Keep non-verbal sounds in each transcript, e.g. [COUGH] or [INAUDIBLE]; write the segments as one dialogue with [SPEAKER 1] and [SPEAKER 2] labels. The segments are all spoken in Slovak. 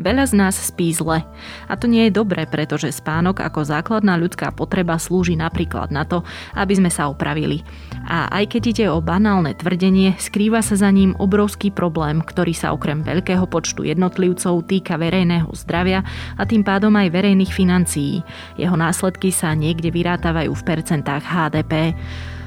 [SPEAKER 1] Veľa z nás spí zle. A to nie je dobré, pretože spánok ako základná ľudská potreba slúži napríklad na to, aby sme sa opravili. A aj keď ide o banálne tvrdenie, skrýva sa za ním obrovský problém, ktorý sa okrem veľkého počtu jednotlivcov týka verejného zdravia a tým pádom aj verejných financií. Jeho následky sa niekde vyrátavajú v percentách HDP.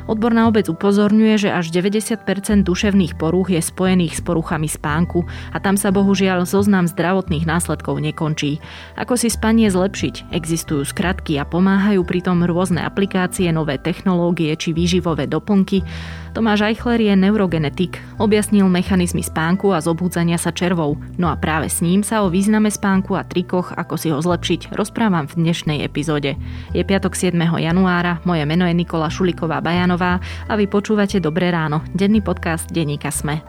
[SPEAKER 1] Odborná obec upozorňuje, že až 90% duševných porúch je spojených s poruchami spánku a tam sa bohužiaľ zoznam zdravotných následkov nekončí. Ako si spanie zlepšiť? Existujú skratky a pomáhajú pritom rôzne aplikácie, nové technológie či výživové doplnky. Tomáš Eichler je neurogenetik. Objasnil mechanizmy spánku a zobúdzania sa červou. No a práve s ním sa o význame spánku a trikoch, ako si ho zlepšiť, rozprávam v dnešnej epizóde. Je piatok 7. januára, moje meno je Nikola Šuliková Bajanová a vy počúvate Dobré ráno, denný podcast denníka Sme.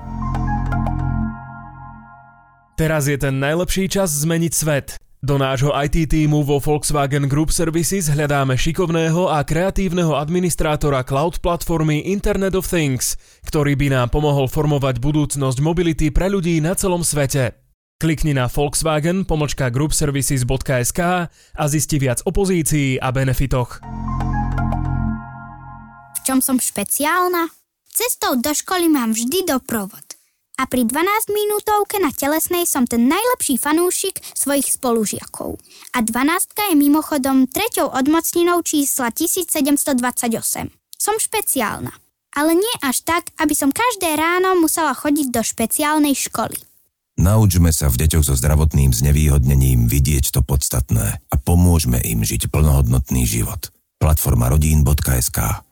[SPEAKER 2] Teraz je ten najlepší čas zmeniť svet. Do nášho IT týmu vo Volkswagen Group Services hľadáme šikovného a kreatívneho administrátora cloud platformy Internet of Things, ktorý by nám pomohol formovať budúcnosť mobility pre ľudí na celom svete. Klikni na Volkswagen pomočka groupservices.sk a zisti viac o pozícii a benefitoch.
[SPEAKER 3] V čom som špeciálna? Cestou do školy mám vždy doprovod a pri 12 minútovke na telesnej som ten najlepší fanúšik svojich spolužiakov. A 12 je mimochodom treťou odmocninou čísla 1728. Som špeciálna. Ale nie až tak, aby som každé ráno musela chodiť do špeciálnej školy.
[SPEAKER 4] Naučme sa v deťoch so zdravotným znevýhodnením vidieť to podstatné a pomôžme im žiť plnohodnotný život. Platforma rodín.sk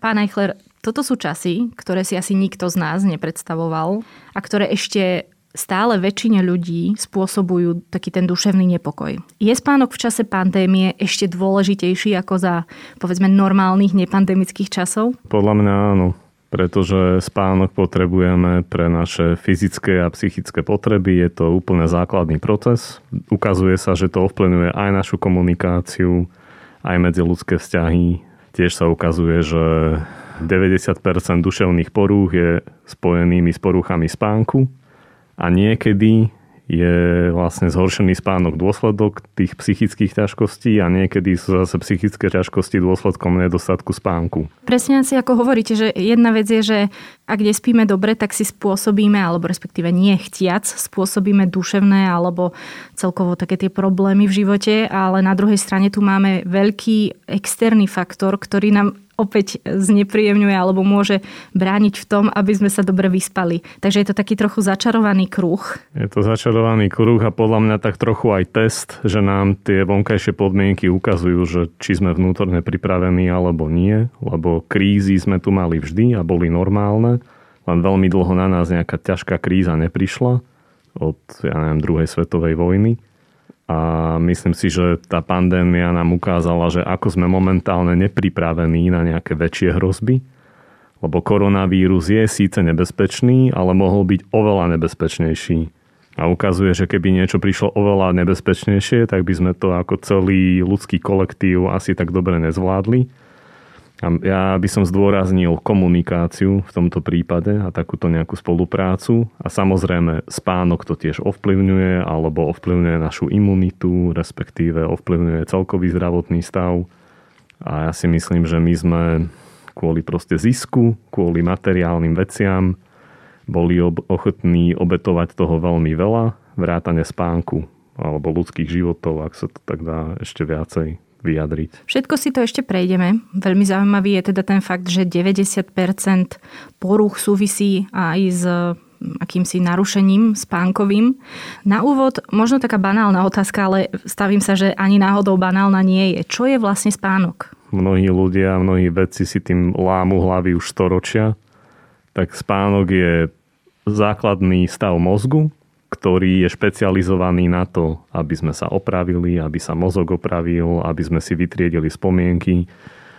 [SPEAKER 1] Pán Eichler, toto sú časy, ktoré si asi nikto z nás nepredstavoval a ktoré ešte stále väčšine ľudí spôsobujú taký ten duševný nepokoj. Je spánok v čase pandémie ešte dôležitejší ako za, povedzme, normálnych nepandemických časov?
[SPEAKER 5] Podľa mňa áno, pretože spánok potrebujeme pre naše fyzické a psychické potreby. Je to úplne základný proces. Ukazuje sa, že to ovplyvňuje aj našu komunikáciu, aj medzi ľudské vzťahy, Tiež sa ukazuje, že 90% duševných porúch je spojenými s poruchami spánku a niekedy je vlastne zhoršený spánok dôsledok tých psychických ťažkostí a niekedy sú zase psychické ťažkosti dôsledkom nedostatku spánku.
[SPEAKER 1] Presne asi ako hovoríte, že jedna vec je, že ak nespíme dobre, tak si spôsobíme, alebo respektíve nie chtiac, spôsobíme duševné alebo celkovo také tie problémy v živote, ale na druhej strane tu máme veľký externý faktor, ktorý nám opäť znepríjemňuje alebo môže brániť v tom, aby sme sa dobre vyspali. Takže je to taký trochu začarovaný kruh.
[SPEAKER 5] Je to začarovaný kruh a podľa mňa tak trochu aj test, že nám tie vonkajšie podmienky ukazujú, že či sme vnútorne pripravení alebo nie, lebo krízy sme tu mali vždy a boli normálne, len veľmi dlho na nás nejaká ťažká kríza neprišla od, ja neviem, druhej svetovej vojny a myslím si, že tá pandémia nám ukázala, že ako sme momentálne nepripravení na nejaké väčšie hrozby, lebo koronavírus je síce nebezpečný, ale mohol byť oveľa nebezpečnejší. A ukazuje, že keby niečo prišlo oveľa nebezpečnejšie, tak by sme to ako celý ľudský kolektív asi tak dobre nezvládli. Ja by som zdôraznil komunikáciu v tomto prípade a takúto nejakú spoluprácu. A samozrejme spánok to tiež ovplyvňuje alebo ovplyvňuje našu imunitu, respektíve ovplyvňuje celkový zdravotný stav. A ja si myslím, že my sme kvôli proste zisku, kvôli materiálnym veciam boli ochotní obetovať toho veľmi veľa, vrátane spánku alebo ľudských životov, ak sa to tak dá ešte viacej vyjadriť.
[SPEAKER 1] Všetko si to ešte prejdeme. Veľmi zaujímavý je teda ten fakt, že 90% poruch súvisí aj s akýmsi narušením spánkovým. Na úvod možno taká banálna otázka, ale stavím sa, že ani náhodou banálna nie je. Čo je vlastne spánok?
[SPEAKER 5] Mnohí ľudia, mnohí vedci si tým lámu hlavy už storočia. Tak spánok je základný stav mozgu, ktorý je špecializovaný na to, aby sme sa opravili, aby sa mozog opravil, aby sme si vytriedili spomienky.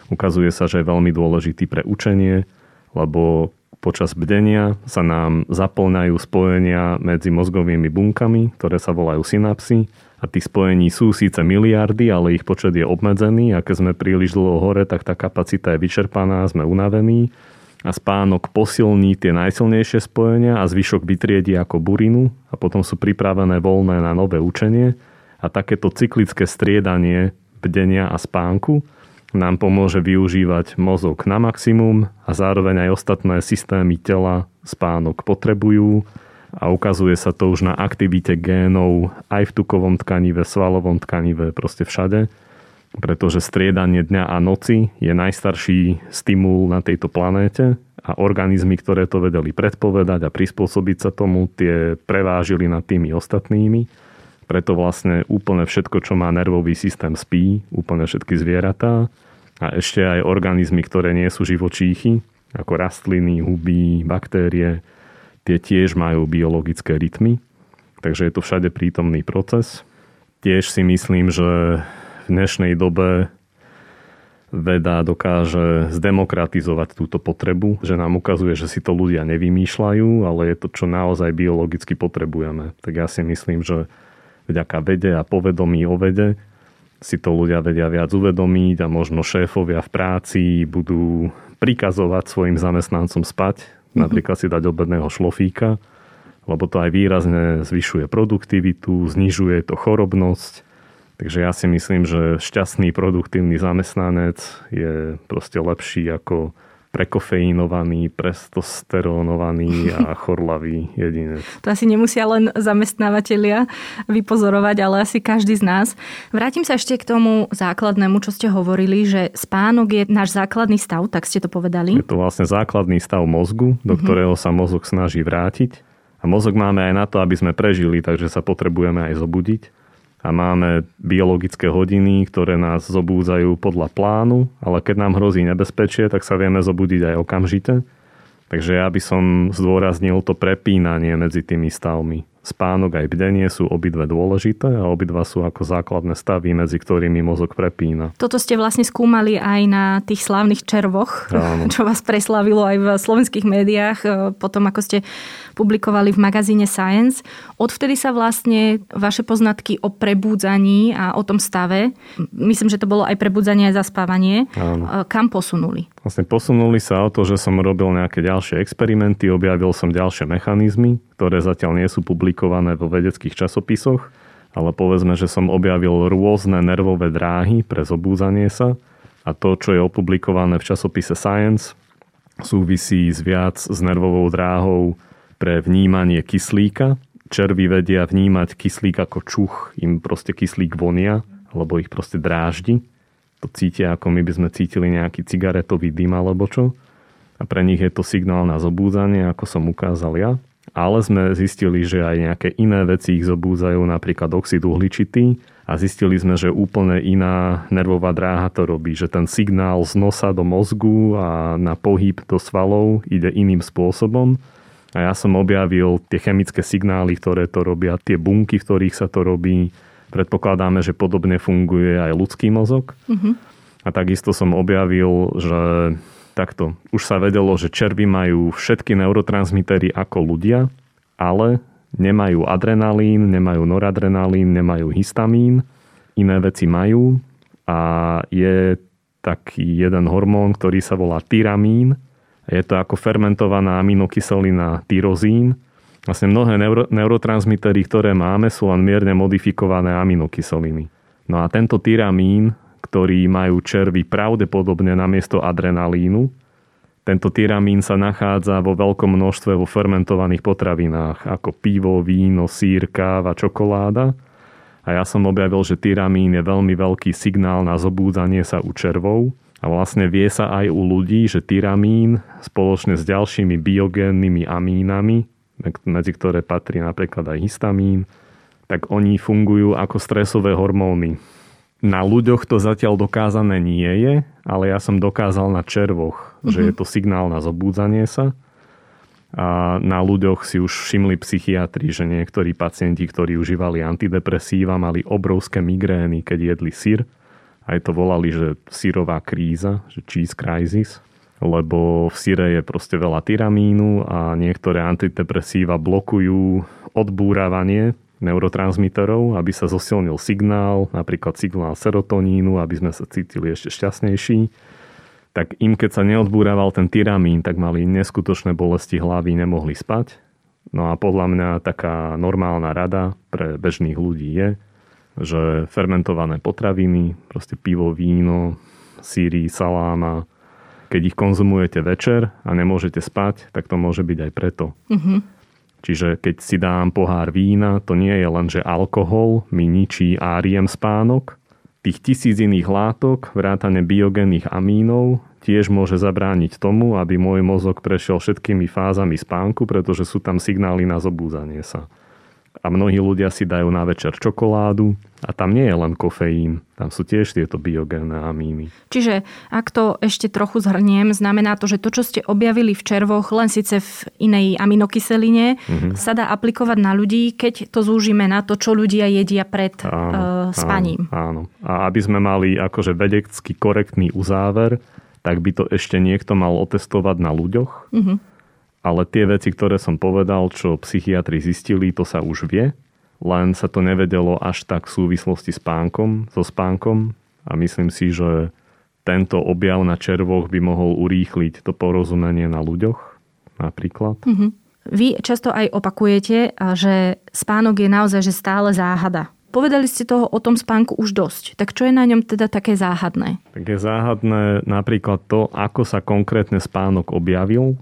[SPEAKER 5] Ukazuje sa, že je veľmi dôležitý pre učenie, lebo počas bdenia sa nám zaplňajú spojenia medzi mozgovými bunkami, ktoré sa volajú synapsy a tých spojení sú síce miliardy, ale ich počet je obmedzený a keď sme príliš dlho hore, tak tá kapacita je vyčerpaná, sme unavení a spánok posilní tie najsilnejšie spojenia a zvyšok vytriedi ako burinu a potom sú pripravené voľné na nové učenie a takéto cyklické striedanie bdenia a spánku nám pomôže využívať mozog na maximum a zároveň aj ostatné systémy tela spánok potrebujú a ukazuje sa to už na aktivite génov aj v tukovom tkanive, svalovom tkanive, proste všade. Pretože striedanie dňa a noci je najstarší stimul na tejto planéte a organizmy, ktoré to vedeli predpovedať a prispôsobiť sa tomu, tie prevážili nad tými ostatnými. Preto vlastne úplne všetko, čo má nervový systém, spí, úplne všetky zvieratá a ešte aj organizmy, ktoré nie sú živočíchy, ako rastliny, huby, baktérie, tie tiež majú biologické rytmy, takže je to všade prítomný proces. Tiež si myslím, že v dnešnej dobe veda dokáže zdemokratizovať túto potrebu, že nám ukazuje, že si to ľudia nevymýšľajú, ale je to, čo naozaj biologicky potrebujeme. Tak ja si myslím, že vďaka vede a povedomí o vede si to ľudia vedia viac uvedomiť a možno šéfovia v práci budú prikazovať svojim zamestnancom spať, mm-hmm. napríklad si dať obedného šlofíka, lebo to aj výrazne zvyšuje produktivitu, znižuje to chorobnosť. Takže ja si myslím, že šťastný, produktívny zamestnanec je proste lepší ako prekofeinovaný, prestosterónovaný a [LAUGHS] chorlavý jedinec.
[SPEAKER 1] To asi nemusia len zamestnávateľia vypozorovať, ale asi každý z nás. Vrátim sa ešte k tomu základnému, čo ste hovorili, že spánok je náš základný stav, tak ste to povedali.
[SPEAKER 5] Je to vlastne základný stav mozgu, do mm-hmm. ktorého sa mozog snaží vrátiť. A mozog máme aj na to, aby sme prežili, takže sa potrebujeme aj zobudiť a máme biologické hodiny, ktoré nás zobúdzajú podľa plánu, ale keď nám hrozí nebezpečie, tak sa vieme zobudiť aj okamžite. Takže ja by som zdôraznil to prepínanie medzi tými stavmi. Spánok aj bdenie sú obidve dôležité a obidva sú ako základné stavy, medzi ktorými mozog prepína.
[SPEAKER 1] Toto ste vlastne skúmali aj na tých slávnych červoch, Áno. [LAUGHS] čo vás preslavilo aj v slovenských médiách, e, potom ako ste publikovali v magazíne Science. Odvtedy sa vlastne vaše poznatky o prebúdzaní a o tom stave, myslím, že to bolo aj prebudzanie aj zaspávanie, Áno. E, kam posunuli?
[SPEAKER 5] Vlastne posunuli sa o to, že som robil nejaké ďalšie experimenty, objavil som ďalšie mechanizmy, ktoré zatiaľ nie sú publikované vo vedeckých časopisoch, ale povedzme, že som objavil rôzne nervové dráhy pre zobúzanie sa a to, čo je opublikované v časopise Science, súvisí s viac s nervovou dráhou pre vnímanie kyslíka. Červy vedia vnímať kyslík ako čuch, im proste kyslík vonia, alebo ich proste dráždi to cítia, ako my by sme cítili nejaký cigaretový dym alebo čo. A pre nich je to signál na zobúdzanie, ako som ukázal ja. Ale sme zistili, že aj nejaké iné veci ich zobúzajú, napríklad oxid uhličitý. A zistili sme, že úplne iná nervová dráha to robí, že ten signál z nosa do mozgu a na pohyb do svalov ide iným spôsobom. A ja som objavil tie chemické signály, ktoré to robia, tie bunky, v ktorých sa to robí, Predpokladáme, že podobne funguje aj ľudský mozog. Uh-huh. A takisto som objavil, že takto už sa vedelo, že červy majú všetky neurotransmitery ako ľudia, ale nemajú adrenalín, nemajú noradrenalín, nemajú histamín, iné veci majú a je taký jeden hormón, ktorý sa volá tyramín. Je to ako fermentovaná aminokyselina tyrozín, Vlastne mnohé neuro, neurotransmitery, ktoré máme, sú len mierne modifikované aminokyseliny. No a tento tyramín, ktorý majú červy pravdepodobne namiesto adrenalínu, tento tyramín sa nachádza vo veľkom množstve vo fermentovaných potravinách, ako pivo, víno, sír, káva, čokoláda. A ja som objavil, že tyramín je veľmi veľký signál na zobúdzanie sa u červov. A vlastne vie sa aj u ľudí, že tyramín spoločne s ďalšími biogénnymi amínami medzi ktoré patrí napríklad aj histamín, tak oni fungujú ako stresové hormóny. Na ľuďoch to zatiaľ dokázané nie je, ale ja som dokázal na červoch, mm-hmm. že mhm. je to signál na zobúdzanie sa. A na ľuďoch si už všimli psychiatri, že niektorí pacienti, ktorí užívali antidepresíva, mali obrovské migrény, keď jedli sír. Aj to volali, že sírová kríza, že cheese crisis lebo v syre je proste veľa tyramínu a niektoré antidepresíva blokujú odbúravanie neurotransmiterov, aby sa zosilnil signál, napríklad signál serotonínu, aby sme sa cítili ešte šťastnejší. Tak im, keď sa neodbúraval ten tyramín, tak mali neskutočné bolesti hlavy, nemohli spať. No a podľa mňa taká normálna rada pre bežných ľudí je, že fermentované potraviny, proste pivo, víno, síry, saláma, keď ich konzumujete večer a nemôžete spať, tak to môže byť aj preto. Mm-hmm. Čiže keď si dám pohár vína, to nie je len, že alkohol mi ničí áriem spánok. Tých tisíc iných látok, vrátane biogénnych amínov, tiež môže zabrániť tomu, aby môj mozog prešiel všetkými fázami spánku, pretože sú tam signály na zobúzanie sa a mnohí ľudia si dajú na večer čokoládu a tam nie je len kofeín, tam sú tiež tieto biogénne amíny.
[SPEAKER 1] Čiže ak to ešte trochu zhrniem, znamená to, že to, čo ste objavili v červoch, len síce v inej aminokyseline, mm-hmm. sa dá aplikovať na ľudí, keď to zúžime na to, čo ľudia jedia pred áno, uh, spaním.
[SPEAKER 5] Áno, áno. A aby sme mali akože vedecký korektný uzáver, tak by to ešte niekto mal otestovať na ľuďoch. Mm-hmm ale tie veci, ktoré som povedal, čo psychiatri zistili, to sa už vie, len sa to nevedelo až tak v súvislosti s pánkom, so spánkom a myslím si, že tento objav na červoch by mohol urýchliť to porozumenie na ľuďoch napríklad. Mm-hmm.
[SPEAKER 1] Vy často aj opakujete, že spánok je naozaj že stále záhada. Povedali ste toho o tom spánku už dosť. Tak čo je na ňom teda také záhadné?
[SPEAKER 5] Tak je záhadné napríklad to, ako sa konkrétne spánok objavil,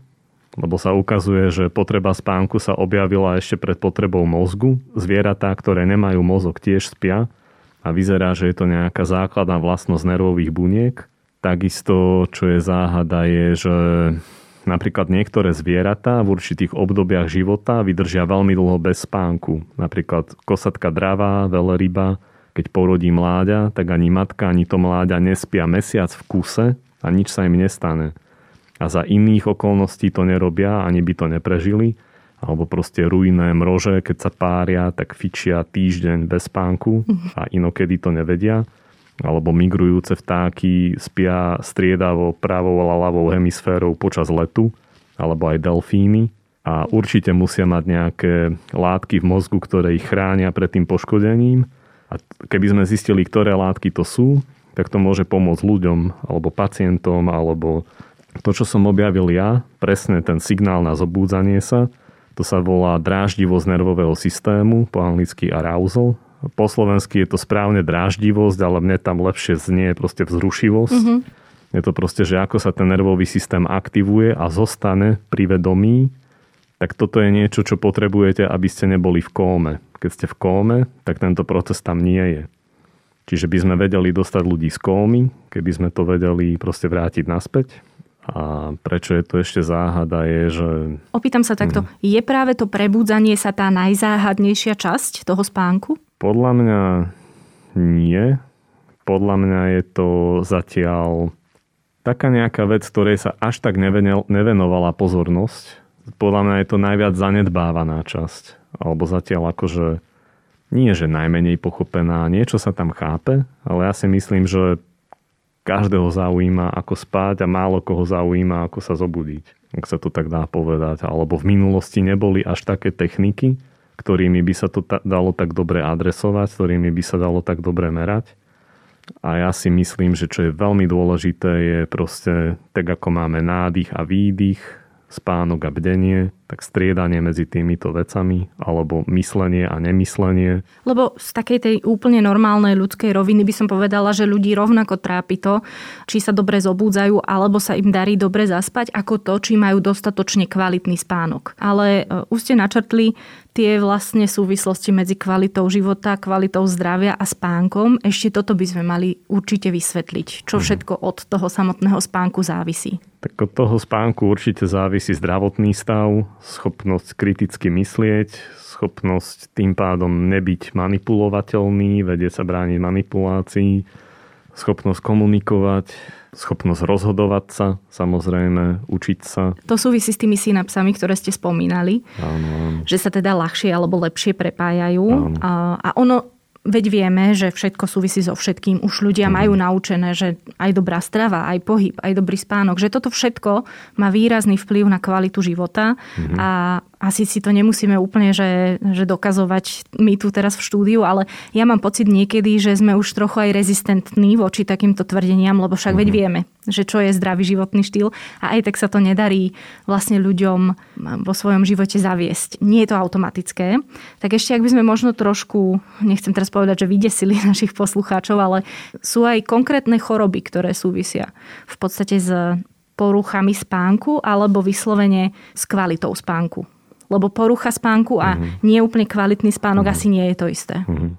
[SPEAKER 5] lebo sa ukazuje, že potreba spánku sa objavila ešte pred potrebou mozgu. Zvieratá, ktoré nemajú mozog, tiež spia a vyzerá, že je to nejaká základná vlastnosť nervových buniek. Takisto, čo je záhada, je, že napríklad niektoré zvieratá v určitých obdobiach života vydržia veľmi dlho bez spánku. Napríklad kosatka dravá, veľryba, keď porodí mláďa, tak ani matka, ani to mláďa nespia mesiac v kuse a nič sa im nestane a za iných okolností to nerobia, ani by to neprežili. Alebo proste rujné mrože, keď sa pária, tak fičia týždeň bez spánku a inokedy to nevedia. Alebo migrujúce vtáky spia striedavo pravou a ľavou hemisférou počas letu, alebo aj delfíny. A určite musia mať nejaké látky v mozgu, ktoré ich chránia pred tým poškodením. A keby sme zistili, ktoré látky to sú, tak to môže pomôcť ľuďom, alebo pacientom, alebo to, čo som objavil ja, presne ten signál na zobúdzanie sa, to sa volá dráždivosť nervového systému, po anglicky arousal. Po slovensky je to správne dráždivosť, ale mne tam lepšie znie proste vzrušivosť. Mm-hmm. Je to proste, že ako sa ten nervový systém aktivuje a zostane pri vedomí, tak toto je niečo, čo potrebujete, aby ste neboli v kóme. Keď ste v kóme, tak tento proces tam nie je. Čiže by sme vedeli dostať ľudí z kómy, keby sme to vedeli proste vrátiť naspäť. A prečo je to ešte záhada je, že...
[SPEAKER 1] Opýtam sa takto, hmm. je práve to prebudzanie sa tá najzáhadnejšia časť toho spánku?
[SPEAKER 5] Podľa mňa nie. Podľa mňa je to zatiaľ taká nejaká vec, ktorej sa až tak nevenovala pozornosť. Podľa mňa je to najviac zanedbávaná časť. Alebo zatiaľ akože nie, že najmenej pochopená, niečo sa tam chápe, ale ja si myslím, že každého zaujíma, ako spať a málo koho zaujíma, ako sa zobudiť. Ak sa to tak dá povedať. Alebo v minulosti neboli až také techniky, ktorými by sa to dalo tak dobre adresovať, ktorými by sa dalo tak dobre merať. A ja si myslím, že čo je veľmi dôležité je proste tak ako máme nádych a výdych, spánok a bdenie, tak striedanie medzi týmito vecami, alebo myslenie a nemyslenie.
[SPEAKER 1] Lebo z takej tej úplne normálnej ľudskej roviny by som povedala, že ľudí rovnako trápi to, či sa dobre zobúdzajú, alebo sa im darí dobre zaspať, ako to, či majú dostatočne kvalitný spánok. Ale e, už ste načrtli tie vlastne súvislosti medzi kvalitou života, kvalitou zdravia a spánkom. Ešte toto by sme mali určite vysvetliť, čo mhm. všetko od toho samotného spánku závisí.
[SPEAKER 5] Tak od toho spánku určite závisí zdravotný stav, schopnosť kriticky myslieť, schopnosť tým pádom nebyť manipulovateľný, vedieť sa brániť manipulácií, schopnosť komunikovať, schopnosť rozhodovať sa, samozrejme, učiť sa.
[SPEAKER 1] To súvisí s tými synapsami, ktoré ste spomínali,
[SPEAKER 5] áno, áno.
[SPEAKER 1] že sa teda ľahšie alebo lepšie prepájajú. Áno. A, a ono Veď vieme, že všetko súvisí so všetkým. Už ľudia mm. majú naučené, že aj dobrá strava, aj pohyb, aj dobrý spánok, že toto všetko má výrazný vplyv na kvalitu života mm. a asi si to nemusíme úplne že, že dokazovať my tu teraz v štúdiu, ale ja mám pocit niekedy, že sme už trochu aj rezistentní voči takýmto tvrdeniam, lebo však mm-hmm. veď mhm. vieme, že čo je zdravý životný štýl a aj tak sa to nedarí vlastne ľuďom vo svojom živote zaviesť. Nie je to automatické. Tak ešte ak by sme možno trošku, nechcem teraz povedať, že vydesili [LAUGHS] našich poslucháčov, ale sú aj konkrétne choroby, ktoré súvisia v podstate s poruchami spánku alebo vyslovene s kvalitou spánku. Lebo porucha spánku a mm-hmm. nie úplne kvalitný spánok mm-hmm. asi nie je to isté. Mm-hmm.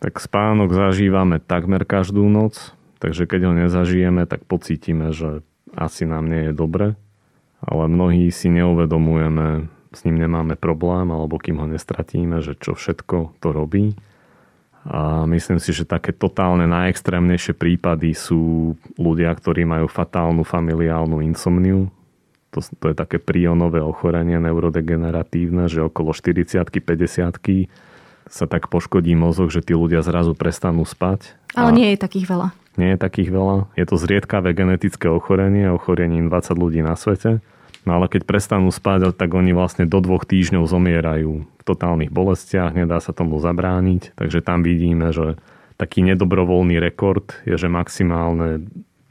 [SPEAKER 5] Tak spánok zažívame takmer každú noc, takže keď ho nezažijeme, tak pocítime, že asi nám nie je dobre, ale mnohí si neuvedomujeme, s ním nemáme problém, alebo kým ho nestratíme, že čo všetko to robí. A myslím si, že také totálne najextrémnejšie prípady sú ľudia, ktorí majú fatálnu familiálnu insomniu. To, to je také prionové ochorenie neurodegeneratívne, že okolo 40 50 sa tak poškodí mozog, že tí ľudia zrazu prestanú spať.
[SPEAKER 1] Ale nie je takých veľa.
[SPEAKER 5] Nie je takých veľa. Je to zriedkavé genetické ochorenie, ochorením 20 ľudí na svete. No ale keď prestanú spať, tak oni vlastne do dvoch týždňov zomierajú v totálnych bolestiach, nedá sa tomu zabrániť. Takže tam vidíme, že taký nedobrovoľný rekord je, že maximálne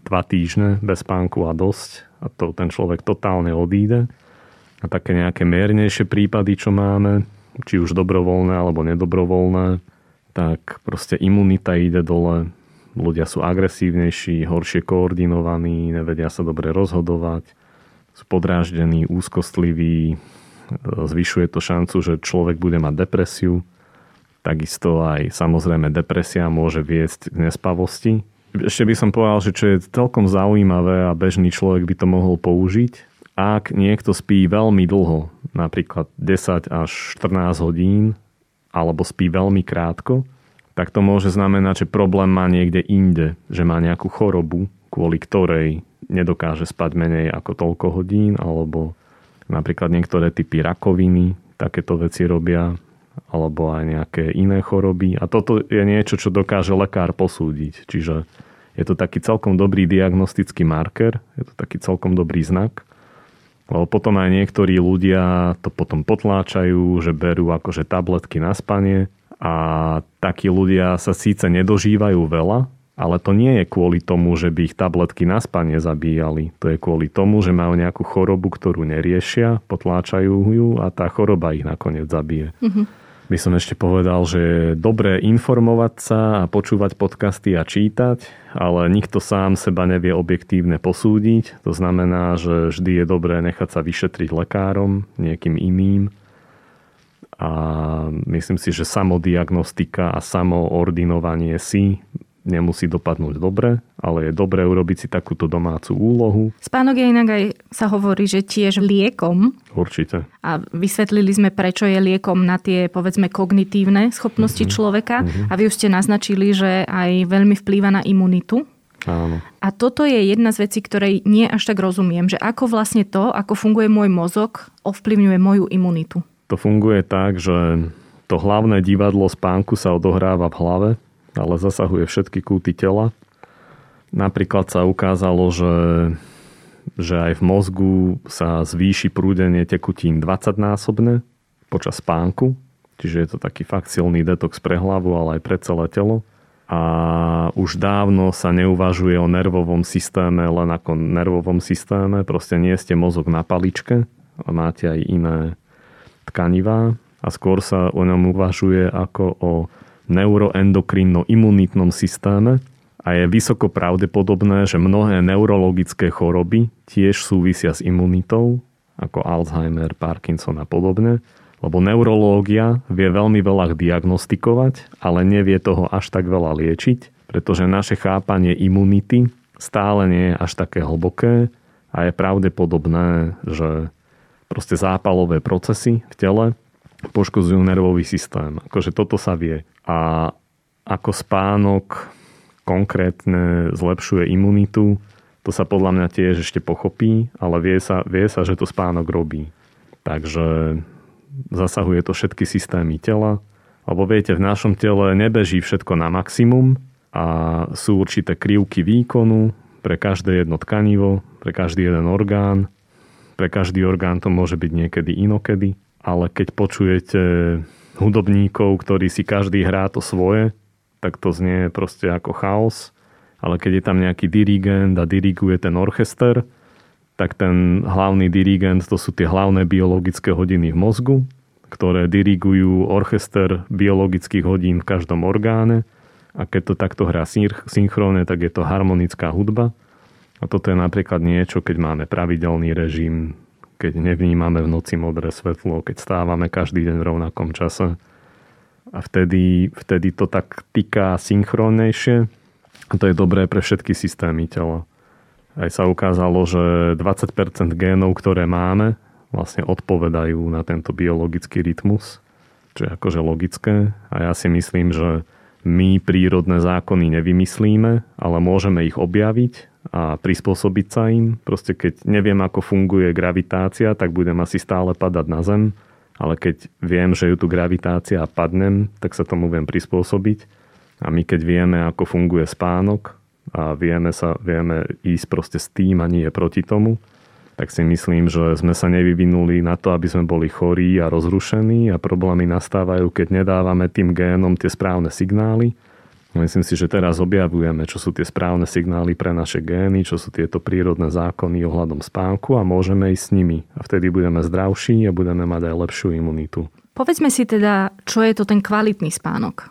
[SPEAKER 5] dva týždne bez spánku a dosť a to ten človek totálne odíde. A také nejaké miernejšie prípady, čo máme, či už dobrovoľné alebo nedobrovoľné, tak proste imunita ide dole, ľudia sú agresívnejší, horšie koordinovaní, nevedia sa dobre rozhodovať, sú podráždení, úzkostliví, zvyšuje to šancu, že človek bude mať depresiu. Takisto aj samozrejme depresia môže viesť k nespavosti. Ešte by som povedal, že čo je celkom zaujímavé a bežný človek by to mohol použiť, ak niekto spí veľmi dlho, napríklad 10 až 14 hodín, alebo spí veľmi krátko, tak to môže znamenať, že problém má niekde inde, že má nejakú chorobu, kvôli ktorej nedokáže spať menej ako toľko hodín, alebo napríklad niektoré typy rakoviny takéto veci robia, alebo aj nejaké iné choroby. A toto je niečo, čo dokáže lekár posúdiť. Čiže je to taký celkom dobrý diagnostický marker, je to taký celkom dobrý znak. Lebo potom aj niektorí ľudia to potom potláčajú, že berú akože tabletky na spanie a takí ľudia sa síce nedožívajú veľa, ale to nie je kvôli tomu, že by ich tabletky na spanie zabíjali. To je kvôli tomu, že majú nejakú chorobu, ktorú neriešia, potláčajú ju a tá choroba ich nakoniec zabije. Mm-hmm. By som ešte povedal, že je dobré informovať sa a počúvať podcasty a čítať, ale nikto sám seba nevie objektívne posúdiť. To znamená, že vždy je dobré nechať sa vyšetriť lekárom, niekým iným. A myslím si, že samodiagnostika a samoordinovanie si nemusí dopadnúť dobre, ale je dobré urobiť si takúto domácu úlohu.
[SPEAKER 1] Spánok je inak aj sa hovorí, že tiež liekom.
[SPEAKER 5] Určite.
[SPEAKER 1] A vysvetlili sme, prečo je liekom na tie, povedzme, kognitívne schopnosti mm-hmm. človeka. Mm-hmm. A vy už ste naznačili, že aj veľmi vplýva na imunitu.
[SPEAKER 5] Áno.
[SPEAKER 1] A toto je jedna z vecí, ktorej nie až tak rozumiem, že ako vlastne to, ako funguje môj mozog, ovplyvňuje moju imunitu.
[SPEAKER 5] To funguje tak, že to hlavné divadlo spánku sa odohráva v hlave, ale zasahuje všetky kúty tela. Napríklad sa ukázalo, že, že aj v mozgu sa zvýši prúdenie tekutín 20-násobne počas spánku, čiže je to taký fakt silný detox pre hlavu, ale aj pre celé telo. A už dávno sa neuvažuje o nervovom systéme len ako nervovom systéme, proste nie ste mozog na paličke, ale máte aj iné tkanivá a skôr sa o ňom uvažuje ako o neuroendokrínno-imunitnom systéme a je vysoko pravdepodobné, že mnohé neurologické choroby tiež súvisia s imunitou, ako Alzheimer, Parkinson a podobne, lebo neurológia vie veľmi veľa diagnostikovať, ale nevie toho až tak veľa liečiť, pretože naše chápanie imunity stále nie je až také hlboké a je pravdepodobné, že proste zápalové procesy v tele poškodzujú nervový systém. Akože toto sa vie. A ako spánok konkrétne zlepšuje imunitu, to sa podľa mňa tiež ešte pochopí, ale vie sa, vie sa, že to spánok robí. Takže zasahuje to všetky systémy tela, lebo viete, v našom tele nebeží všetko na maximum a sú určité krivky výkonu pre každé jedno tkanivo, pre každý jeden orgán, pre každý orgán to môže byť niekedy inokedy, ale keď počujete hudobníkov, ktorí si každý hrá to svoje, tak to znie proste ako chaos. Ale keď je tam nejaký dirigent a diriguje ten orchester, tak ten hlavný dirigent to sú tie hlavné biologické hodiny v mozgu, ktoré dirigujú orchester biologických hodín v každom orgáne a keď to takto hrá synchrónne, tak je to harmonická hudba. A toto je napríklad niečo, keď máme pravidelný režim keď nevnímame v noci modré svetlo, keď stávame každý deň v rovnakom čase. A vtedy, vtedy to tak týka synchrónnejšie. A to je dobré pre všetky systémy tela. Aj sa ukázalo, že 20% génov, ktoré máme, vlastne odpovedajú na tento biologický rytmus, čo je akože logické. A ja si myslím, že my prírodné zákony nevymyslíme, ale môžeme ich objaviť a prispôsobiť sa im. Proste keď neviem, ako funguje gravitácia, tak budem asi stále padať na Zem, ale keď viem, že je tu gravitácia a padnem, tak sa tomu viem prispôsobiť. A my keď vieme, ako funguje spánok a vieme, sa, vieme ísť proste s tým a nie proti tomu, tak si myslím, že sme sa nevyvinuli na to, aby sme boli chorí a rozrušení a problémy nastávajú, keď nedávame tým génom tie správne signály Myslím si, že teraz objavujeme, čo sú tie správne signály pre naše gény, čo sú tieto prírodné zákony ohľadom spánku a môžeme ísť s nimi. A vtedy budeme zdravší a budeme mať aj lepšiu imunitu.
[SPEAKER 1] Povedzme si teda, čo je to ten kvalitný spánok.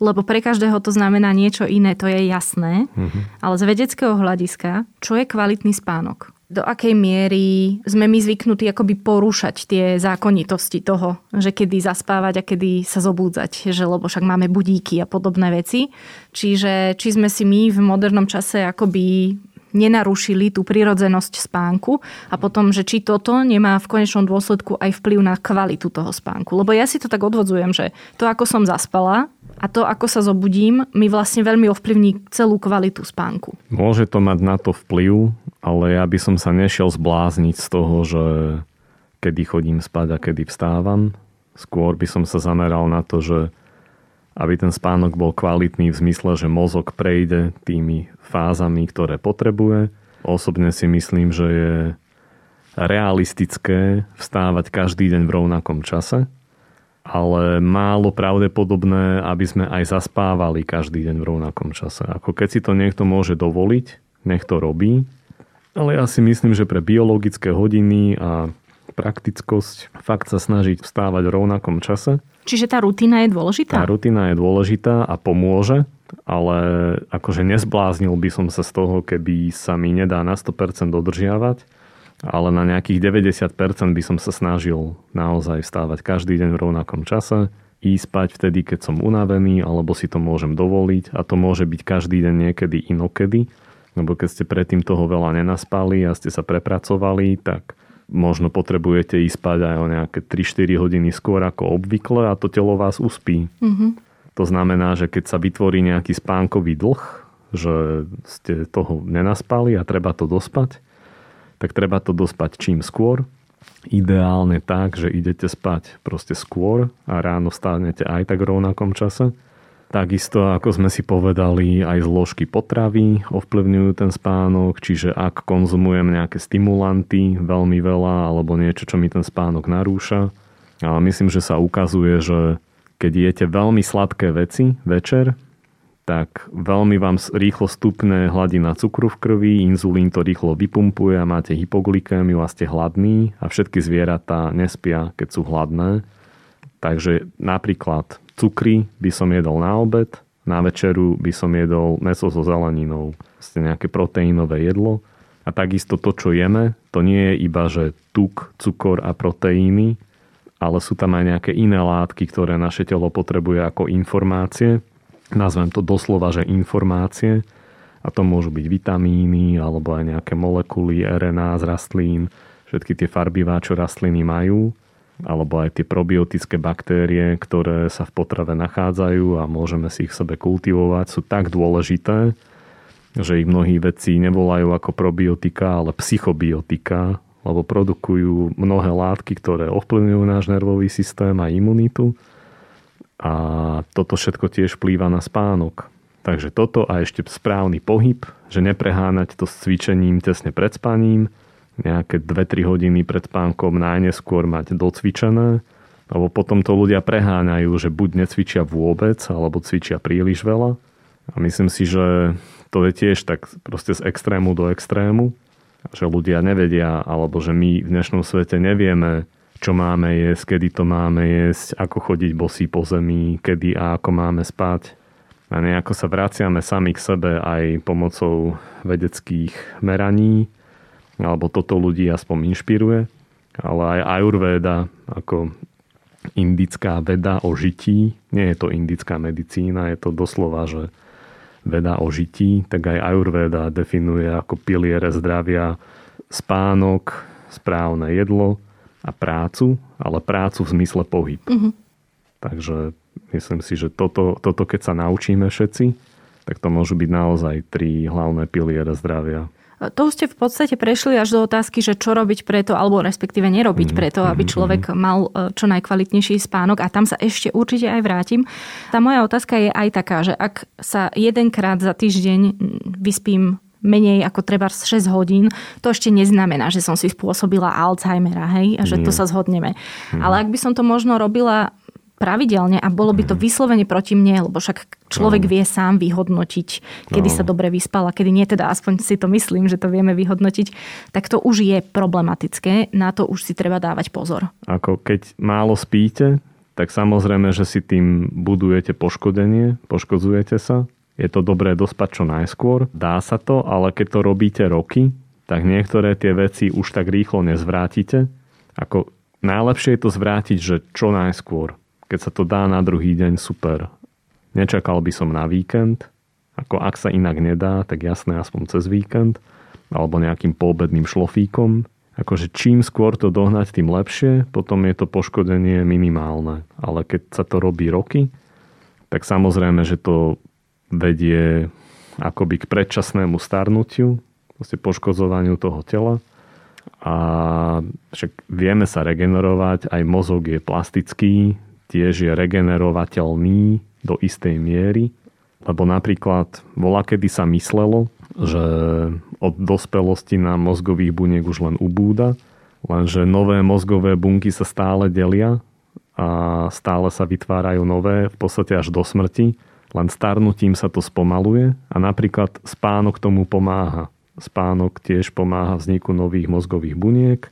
[SPEAKER 1] Lebo pre každého to znamená niečo iné, to je jasné. Uh-huh. Ale z vedeckého hľadiska, čo je kvalitný spánok? Do akej miery sme my zvyknutí akoby porúšať tie zákonitosti toho, že kedy zaspávať a kedy sa zobúdzať, že lebo však máme budíky a podobné veci. Čiže či sme si my v modernom čase akoby nenarušili tú prirodzenosť spánku a potom, že či toto nemá v konečnom dôsledku aj vplyv na kvalitu toho spánku. Lebo ja si to tak odvodzujem, že to, ako som zaspala a to, ako sa zobudím, mi vlastne veľmi ovplyvní celú kvalitu spánku.
[SPEAKER 5] Môže to mať na to vplyv, ale ja by som sa nešiel zblázniť z toho, že kedy chodím spať a kedy vstávam. Skôr by som sa zameral na to, že aby ten spánok bol kvalitný v zmysle, že mozog prejde tými fázami, ktoré potrebuje. Osobne si myslím, že je realistické vstávať každý deň v rovnakom čase, ale málo pravdepodobné, aby sme aj zaspávali každý deň v rovnakom čase. Ako keď si to niekto môže dovoliť, nech to robí, ale ja si myslím, že pre biologické hodiny a praktickosť fakt sa snažiť vstávať v rovnakom čase.
[SPEAKER 1] Čiže tá rutina je dôležitá?
[SPEAKER 5] Tá rutina je dôležitá a pomôže, ale akože nezbláznil by som sa z toho, keby sa mi nedá na 100% dodržiavať, ale na nejakých 90% by som sa snažil naozaj vstávať každý deň v rovnakom čase, ísť spať vtedy, keď som unavený, alebo si to môžem dovoliť a to môže byť každý deň niekedy inokedy lebo keď ste predtým toho veľa nenaspali a ste sa prepracovali, tak možno potrebujete ísť spať aj o nejaké 3-4 hodiny skôr ako obvykle a to telo vás uspí. Mm-hmm. To znamená, že keď sa vytvorí nejaký spánkový dlh, že ste toho nenaspali a treba to dospať, tak treba to dospať čím skôr. Ideálne tak, že idete spať proste skôr a ráno stánete aj tak v rovnakom čase Takisto, ako sme si povedali, aj zložky potravy ovplyvňujú ten spánok, čiže ak konzumujem nejaké stimulanty veľmi veľa alebo niečo, čo mi ten spánok narúša. Ale myslím, že sa ukazuje, že keď jete veľmi sladké veci večer, tak veľmi vám rýchlo stupne hladina cukru v krvi, inzulín to rýchlo vypumpuje a máte hypoglykémiu a ste hladní a všetky zvieratá nespia, keď sú hladné. Takže napríklad cukry by som jedol na obed, na večeru by som jedol meso so zeleninou, ste nejaké proteínové jedlo. A takisto to, čo jeme, to nie je iba, že tuk, cukor a proteíny, ale sú tam aj nejaké iné látky, ktoré naše telo potrebuje ako informácie. Nazvem to doslova, že informácie. A to môžu byť vitamíny alebo aj nejaké molekuly RNA z rastlín, všetky tie farbivá, čo rastliny majú alebo aj tie probiotické baktérie, ktoré sa v potrave nachádzajú a môžeme si ich sebe kultivovať, sú tak dôležité, že ich mnohí vedci nevolajú ako probiotika, ale psychobiotika, lebo produkujú mnohé látky, ktoré ovplyvňujú náš nervový systém a imunitu. A toto všetko tiež vplýva na spánok. Takže toto a ešte správny pohyb, že nepreháňať to s cvičením tesne pred spaním, nejaké 2-3 hodiny pred spánkom najneskôr mať docvičené, lebo potom to ľudia preháňajú, že buď necvičia vôbec, alebo cvičia príliš veľa. A myslím si, že to je tiež tak proste z extrému do extrému, že ľudia nevedia, alebo že my v dnešnom svete nevieme, čo máme jesť, kedy to máme jesť, ako chodiť bosí po zemi, kedy a ako máme spať. A nejako sa vraciame sami k sebe aj pomocou vedeckých meraní, alebo toto ľudí aspoň inšpiruje. Ale aj Ayurveda ako indická veda o žití. Nie je to indická medicína, je to doslova, že veda o žití, tak aj Ayurveda definuje ako piliere zdravia spánok, správne jedlo a prácu, ale prácu v zmysle pohyb. Mm-hmm. Takže myslím si, že toto, toto keď sa naučíme všetci, tak to môžu byť naozaj tri hlavné piliere zdravia.
[SPEAKER 1] To ste v podstate prešli až do otázky, že čo robiť preto, alebo respektíve nerobiť mhm, preto, aby mhm, človek mhm. mal e, čo najkvalitnejší spánok a tam sa ešte určite aj vrátim. Tá moja otázka je aj taká, že ak sa jedenkrát za týždeň vyspím menej ako treba 6 hodín, to ešte neznamená, že som si spôsobila Alzheimera, hej, a že to sa zhodneme. Ale ak by som to možno robila pravidelne a bolo by to mhm. vyslovene proti mne, lebo však človek vie sám vyhodnotiť, kedy sa dobre vyspal a kedy nie, teda aspoň si to myslím, že to vieme vyhodnotiť, tak to už je problematické, na to už si treba dávať pozor.
[SPEAKER 5] Ako keď málo spíte, tak samozrejme, že si tým budujete poškodenie, poškodzujete sa. Je to dobré dospať čo najskôr. Dá sa to, ale keď to robíte roky, tak niektoré tie veci už tak rýchlo nezvrátite. Ako najlepšie je to zvrátiť, že čo najskôr keď sa to dá na druhý deň, super. Nečakal by som na víkend, ako ak sa inak nedá, tak jasné aspoň cez víkend, alebo nejakým poobedným šlofíkom. Akože čím skôr to dohnať, tým lepšie, potom je to poškodenie minimálne. Ale keď sa to robí roky, tak samozrejme, že to vedie akoby k predčasnému starnutiu, proste poškozovaniu toho tela. A však vieme sa regenerovať, aj mozog je plastický, tiež je regenerovateľný do istej miery, lebo napríklad bola kedy sa myslelo, že od dospelosti na mozgových buniek už len ubúda, lenže nové mozgové bunky sa stále delia a stále sa vytvárajú nové, v podstate až do smrti, len starnutím sa to spomaluje a napríklad spánok tomu pomáha. Spánok tiež pomáha vzniku nových mozgových buniek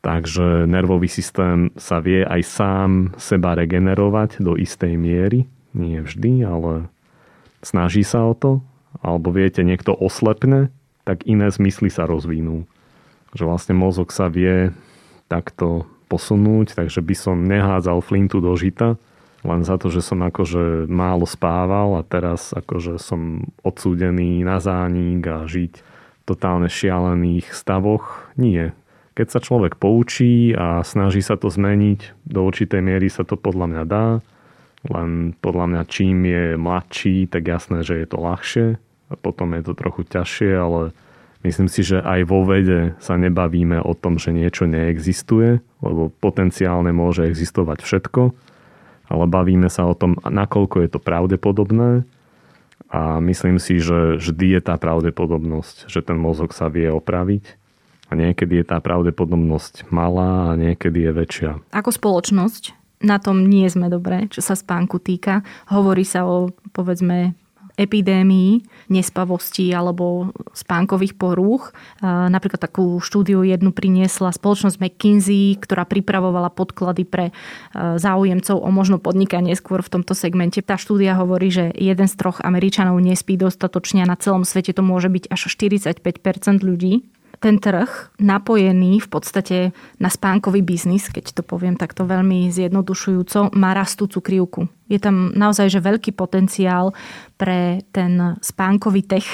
[SPEAKER 5] Takže nervový systém sa vie aj sám seba regenerovať do istej miery. Nie vždy, ale snaží sa o to. Alebo viete, niekto oslepne, tak iné zmysly sa rozvinú. Že vlastne mozog sa vie takto posunúť, takže by som nehádzal flintu do žita, len za to, že som akože málo spával a teraz akože som odsúdený na zánik a žiť v totálne šialených stavoch. Nie, keď sa človek poučí a snaží sa to zmeniť, do určitej miery sa to podľa mňa dá. Len podľa mňa čím je mladší, tak jasné, že je to ľahšie. A potom je to trochu ťažšie, ale myslím si, že aj vo vede sa nebavíme o tom, že niečo neexistuje, lebo potenciálne môže existovať všetko, ale bavíme sa o tom, nakoľko je to pravdepodobné a myslím si, že vždy je tá pravdepodobnosť, že ten mozog sa vie opraviť a niekedy je tá pravdepodobnosť malá a niekedy je väčšia.
[SPEAKER 1] Ako spoločnosť na tom nie sme dobré, čo sa spánku týka. Hovorí sa o, povedzme, epidémii nespavosti alebo spánkových porúch. Napríklad takú štúdiu jednu priniesla spoločnosť McKinsey, ktorá pripravovala podklady pre záujemcov o možno podnikanie skôr v tomto segmente. Tá štúdia hovorí, že jeden z troch Američanov nespí dostatočne a na celom svete to môže byť až 45% ľudí ten trh napojený v podstate na spánkový biznis, keď to poviem takto veľmi zjednodušujúco, má rastúcu krivku. Je tam naozaj že veľký potenciál pre ten spánkový tech,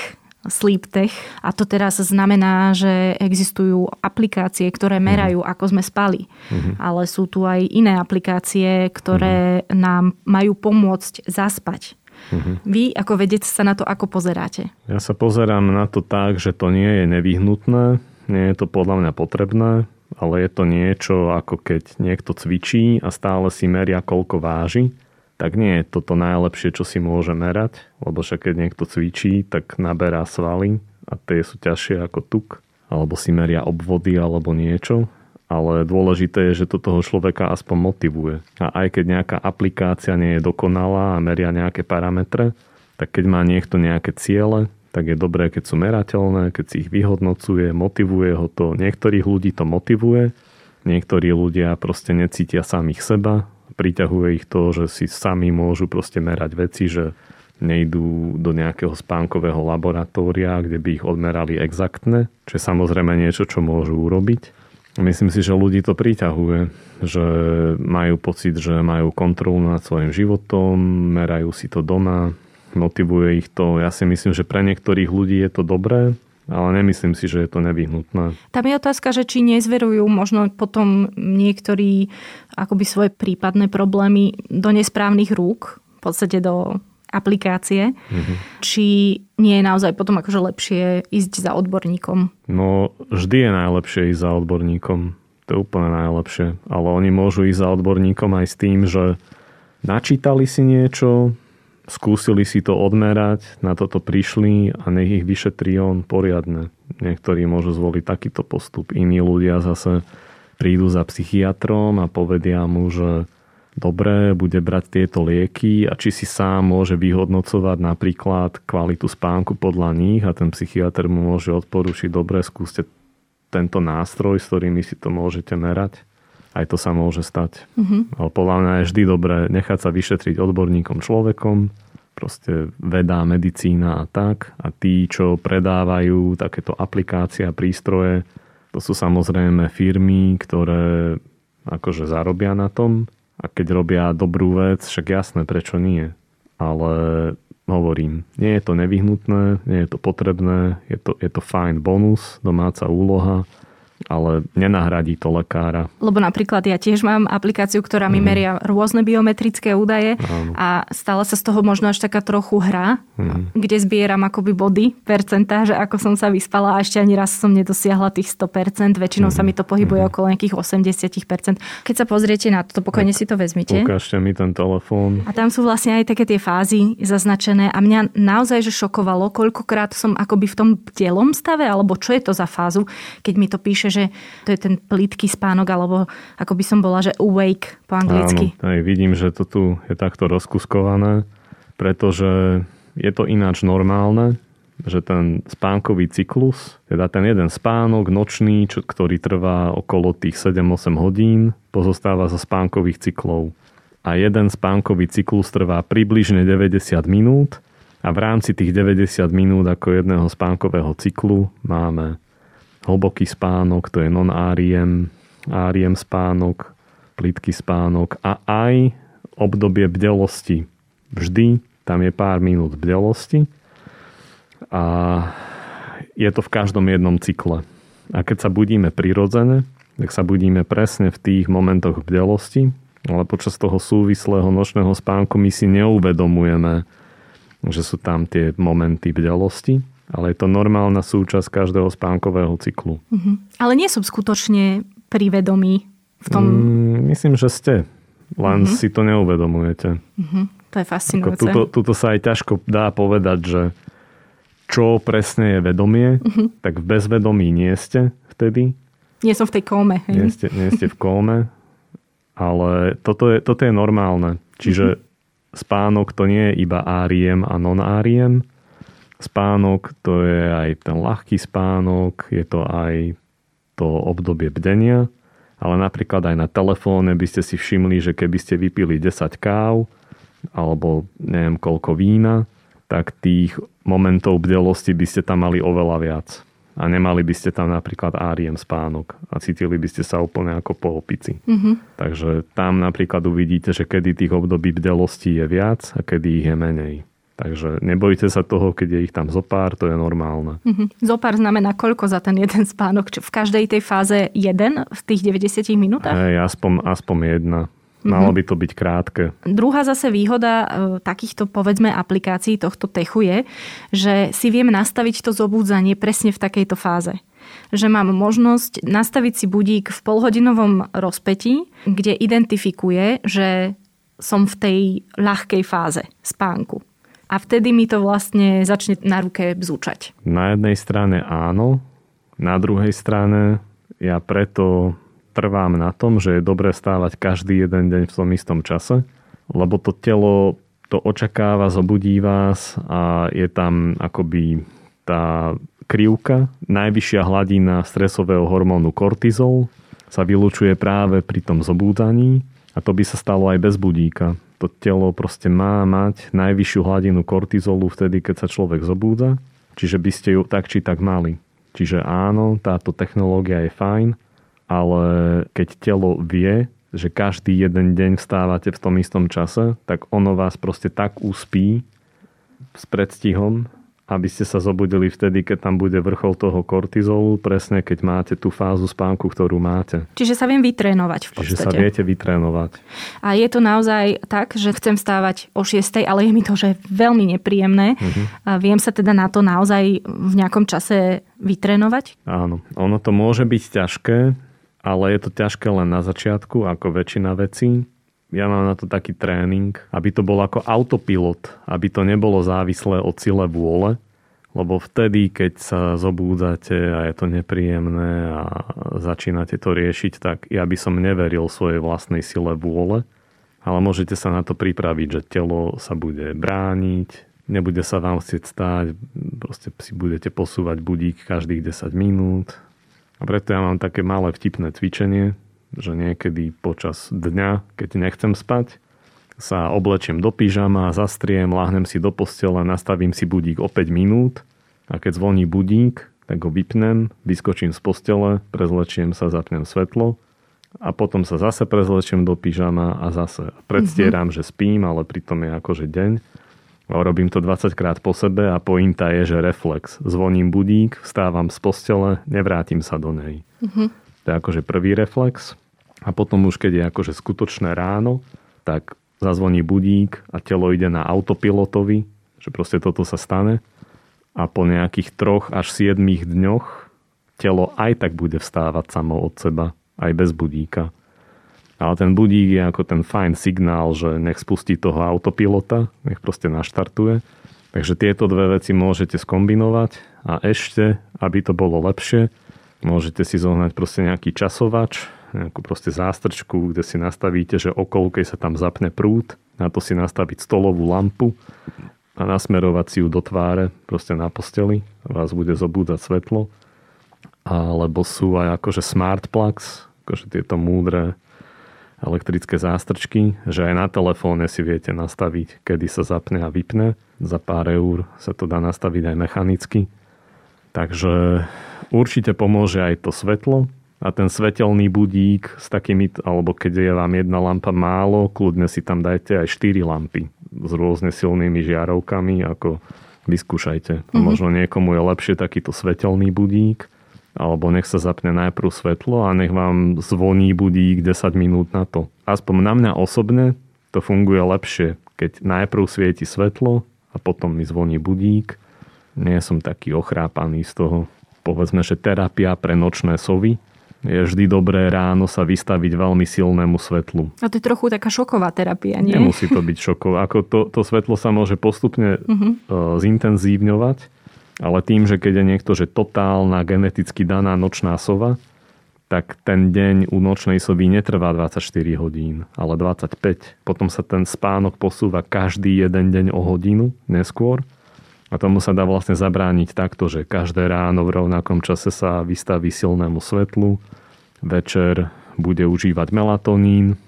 [SPEAKER 1] sleep tech a to teraz znamená, že existujú aplikácie, ktoré merajú, mm. ako sme spali. Mm-hmm. Ale sú tu aj iné aplikácie, ktoré mm-hmm. nám majú pomôcť zaspať. Uh-huh. Vy ako vedec sa na to ako pozeráte?
[SPEAKER 5] Ja sa pozerám na to tak, že to nie je nevyhnutné, nie je to podľa mňa potrebné, ale je to niečo ako keď niekto cvičí a stále si meria, koľko váži, tak nie je toto najlepšie, čo si môže merať, lebo však keď niekto cvičí, tak naberá svaly a tie sú ťažšie ako tuk. alebo si meria obvody alebo niečo, ale dôležité je, že to toho človeka aspoň motivuje. A aj keď nejaká aplikácia nie je dokonalá a meria nejaké parametre, tak keď má niekto nejaké ciele, tak je dobré, keď sú merateľné, keď si ich vyhodnocuje, motivuje ho to. Niektorých ľudí to motivuje, niektorí ľudia proste necítia samých seba, priťahuje ich to, že si sami môžu proste merať veci, že nejdú do nejakého spánkového laboratória, kde by ich odmerali exaktne, čo je samozrejme niečo, čo môžu urobiť. Myslím si, že ľudí to priťahuje, že majú pocit, že majú kontrolu nad svojim životom, merajú si to doma, motivuje ich to. Ja si myslím, že pre niektorých ľudí je to dobré, ale nemyslím si, že je to nevyhnutné.
[SPEAKER 1] Tam je otázka, že či nezverujú možno potom niektorí akoby svoje prípadné problémy do nesprávnych rúk, v podstate do aplikácie, mm-hmm. či nie je naozaj potom akože lepšie ísť za odborníkom?
[SPEAKER 5] No, vždy je najlepšie ísť za odborníkom. To je úplne najlepšie. Ale oni môžu ísť za odborníkom aj s tým, že načítali si niečo, skúsili si to odmerať, na toto prišli a nech ich vyšetrí on poriadne. Niektorí môžu zvoliť takýto postup, iní ľudia zase prídu za psychiatrom a povedia mu, že dobre, bude brať tieto lieky a či si sám môže vyhodnocovať napríklad kvalitu spánku podľa nich a ten psychiatr mu môže odporučiť, dobre, skúste tento nástroj, s ktorými si to môžete merať. Aj to sa môže stať. Mm-hmm. Ale podľa mňa je vždy dobré nechať sa vyšetriť odborníkom človekom, proste veda, medicína a tak. A tí, čo predávajú takéto aplikácie a prístroje, to sú samozrejme firmy, ktoré akože zarobia na tom a keď robia dobrú vec, však jasné, prečo nie. Ale hovorím, nie je to nevyhnutné, nie je to potrebné, je to, je to fajn bonus, domáca úloha, ale nenahradí to lekára.
[SPEAKER 1] Lebo napríklad ja tiež mám aplikáciu, ktorá mi mm. meria rôzne biometrické údaje Áno. a stala sa z toho možno až taká trochu hra, mm. kde zbieram akoby body, percentá, že ako som sa vyspala a ešte ani raz som nedosiahla tých 100%, väčšinou mm. sa mi to pohybuje mm. okolo nejakých 80%. Keď sa pozriete na to, pokojne tak, si to vezmite.
[SPEAKER 5] Ukážte mi ten telefón.
[SPEAKER 1] A tam sú vlastne aj také tie fázy zaznačené a mňa naozaj že šokovalo, koľkokrát som akoby v tom bdelom stave, alebo čo je to za fázu, keď mi to píše píše, že to je ten plitký spánok, alebo ako by som bola, že awake po anglicky.
[SPEAKER 5] Áno, aj vidím, že to tu je takto rozkuskované, pretože je to ináč normálne, že ten spánkový cyklus, teda ten jeden spánok nočný, čo, ktorý trvá okolo tých 7-8 hodín, pozostáva zo spánkových cyklov. A jeden spánkový cyklus trvá približne 90 minút a v rámci tých 90 minút ako jedného spánkového cyklu máme hlboký spánok, to je non-ARIEM, ARIEM spánok, plitký spánok a aj obdobie bdelosti. Vždy tam je pár minút bdelosti a je to v každom jednom cykle. A keď sa budíme prirodzene, tak sa budíme presne v tých momentoch bdelosti, ale počas toho súvislého nočného spánku my si neuvedomujeme, že sú tam tie momenty bdelosti ale je to normálna súčasť každého spánkového cyklu. Uh-huh.
[SPEAKER 1] Ale nie som skutočne privedomí v tom...
[SPEAKER 5] Mm, myslím, že ste. Len uh-huh. si to neuvedomujete.
[SPEAKER 1] Uh-huh. To je fascinujúce.
[SPEAKER 5] tuto, tuto sa aj ťažko dá povedať, že čo presne je vedomie, uh-huh. tak v bezvedomí nie ste vtedy.
[SPEAKER 1] Nie som v tej kóme.
[SPEAKER 5] Hej? Nie, ste, nie ste v kóme, ale toto je, toto je normálne. Čiže uh-huh. spánok to nie je iba áriem a non-áriem, Spánok to je aj ten ľahký spánok, je to aj to obdobie bdenia, ale napríklad aj na telefóne by ste si všimli, že keby ste vypili 10 káv alebo neviem koľko vína, tak tých momentov bdelosti by ste tam mali oveľa viac. A nemali by ste tam napríklad áriem spánok a cítili by ste sa úplne ako po opici. Mm-hmm. Takže tam napríklad uvidíte, že kedy tých období bdelosti je viac a kedy ich je menej. Takže nebojte sa toho, keď je ich tam zopár, to je normálne.
[SPEAKER 1] Mm-hmm. Zopár znamená koľko za ten jeden spánok? V každej tej fáze jeden v tých 90 minútach?
[SPEAKER 5] Hej, aspoň, aspoň jedna. Malo mhm. by to byť krátke.
[SPEAKER 1] Druhá zase výhoda e, takýchto, povedzme, aplikácií tohto techu je, že si viem nastaviť to zobudzanie presne v takejto fáze že mám možnosť nastaviť si budík v polhodinovom rozpetí, kde identifikuje, že som v tej ľahkej fáze spánku a vtedy mi to vlastne začne na ruke bzúčať.
[SPEAKER 5] Na jednej strane áno, Na druhej strane ja preto trvám na tom, že je dobré stávať každý jeden deň v tom istom čase, lebo to telo to očakáva, zobudí vás a je tam akoby tá krivka, najvyššia hladina stresového hormónu kortizol sa vylučuje práve pri tom zobúdaní a to by sa stalo aj bez budíka. To telo proste má mať najvyššiu hladinu kortizolu vtedy, keď sa človek zobúda, čiže by ste ju tak či tak mali. Čiže áno, táto technológia je fajn, ale keď telo vie, že každý jeden deň vstávate v tom istom čase, tak ono vás proste tak uspí s predstihom, aby ste sa zobudili vtedy, keď tam bude vrchol toho kortizolu, presne keď máte tú fázu spánku, ktorú máte.
[SPEAKER 1] Čiže sa viem vytrénovať v podstate.
[SPEAKER 5] Čiže sa viete vytrénovať.
[SPEAKER 1] A je to naozaj tak, že chcem stávať o 6, ale je mi to že veľmi nepríjemné. Uh-huh. A viem sa teda na to naozaj v nejakom čase vytrénovať?
[SPEAKER 5] Áno, ono to môže byť ťažké, ale je to ťažké len na začiatku, ako väčšina vecí ja mám na to taký tréning, aby to bol ako autopilot, aby to nebolo závislé od sile vôle, lebo vtedy, keď sa zobúdzate a je to nepríjemné a začínate to riešiť, tak ja by som neveril svojej vlastnej sile vôle, ale môžete sa na to pripraviť, že telo sa bude brániť, nebude sa vám chcieť stáť, proste si budete posúvať budík každých 10 minút. A preto ja mám také malé vtipné cvičenie, že niekedy počas dňa, keď nechcem spať, sa oblečiem do pyžama, zastriem, láhnem si do postele, nastavím si budík o 5 minút a keď zvoní budík, tak ho vypnem, vyskočím z postele, prezlečiem sa, zapnem svetlo a potom sa zase prezlečiem do pyžama a zase predstieram, mm-hmm. že spím, ale pritom je akože deň. Robím to 20 krát po sebe a pointa je, že reflex. Zvoním budík, vstávam z postele, nevrátim sa do nej. Mm-hmm. To je akože prvý reflex. A potom už keď je akože skutočné ráno, tak zazvoní budík a telo ide na autopilotovi, že proste toto sa stane. A po nejakých troch až 7 dňoch telo aj tak bude vstávať samo od seba, aj bez budíka. Ale ten budík je ako ten fajn signál, že nech spustí toho autopilota, nech proste naštartuje. Takže tieto dve veci môžete skombinovať a ešte, aby to bolo lepšie, môžete si zohnať proste nejaký časovač, nejakú proste zástrčku, kde si nastavíte, že okolo, keď sa tam zapne prúd, na to si nastaviť stolovú lampu a nasmerovať si ju do tváre, proste na posteli vás bude zobúdať svetlo. Alebo sú aj akože smart plugs, akože tieto múdre elektrické zástrčky, že aj na telefóne si viete nastaviť, kedy sa zapne a vypne. Za pár eur sa to dá nastaviť aj mechanicky. Takže určite pomôže aj to svetlo, a ten svetelný budík s takými, alebo keď je vám jedna lampa málo, kľudne si tam dajte aj 4 lampy s rôzne silnými žiarovkami, ako vyskúšajte. Mm-hmm. Možno niekomu je lepšie takýto svetelný budík, alebo nech sa zapne najprv svetlo a nech vám zvoní budík 10 minút na to. Aspoň na mňa osobne to funguje lepšie, keď najprv svieti svetlo a potom mi zvoní budík. Nie som taký ochrápaný z toho. Povedzme, že terapia pre nočné sovy, je vždy dobré ráno sa vystaviť veľmi silnému svetlu.
[SPEAKER 1] A to je trochu taká šoková terapia, nie?
[SPEAKER 5] Nemusí to byť šoková. Ako to, to svetlo sa môže postupne uh-huh. zintenzívňovať, ale tým, že keď je niekto, že totálna geneticky daná nočná sova, tak ten deň u nočnej sovy netrvá 24 hodín, ale 25. Potom sa ten spánok posúva každý jeden deň o hodinu neskôr. A tomu sa dá vlastne zabrániť takto, že každé ráno v rovnakom čase sa vystaví silnému svetlu, večer bude užívať melatonín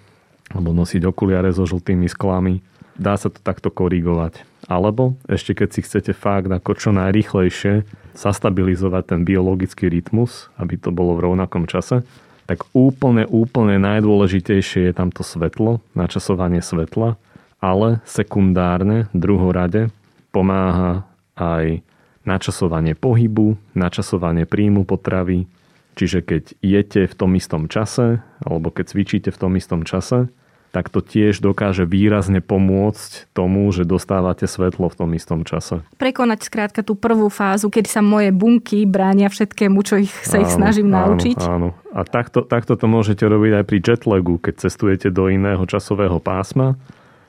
[SPEAKER 5] alebo nosiť okuliare so žltými sklami. Dá sa to takto korigovať. Alebo ešte keď si chcete fakt ako čo najrychlejšie zastabilizovať ten biologický rytmus, aby to bolo v rovnakom čase, tak úplne, úplne najdôležitejšie je tamto svetlo, načasovanie svetla, ale sekundárne, druhorade, pomáha aj načasovanie pohybu, načasovanie príjmu potravy, čiže keď jete v tom istom čase, alebo keď cvičíte v tom istom čase, tak to tiež dokáže výrazne pomôcť tomu, že dostávate svetlo v tom istom čase.
[SPEAKER 1] Prekonať skrátka tú prvú fázu, kedy sa moje bunky bránia všetkému, čo ich sa áno, ich snažím áno, naučiť.
[SPEAKER 5] Áno. A takto, takto to môžete robiť aj pri jetlagu, keď cestujete do iného časového pásma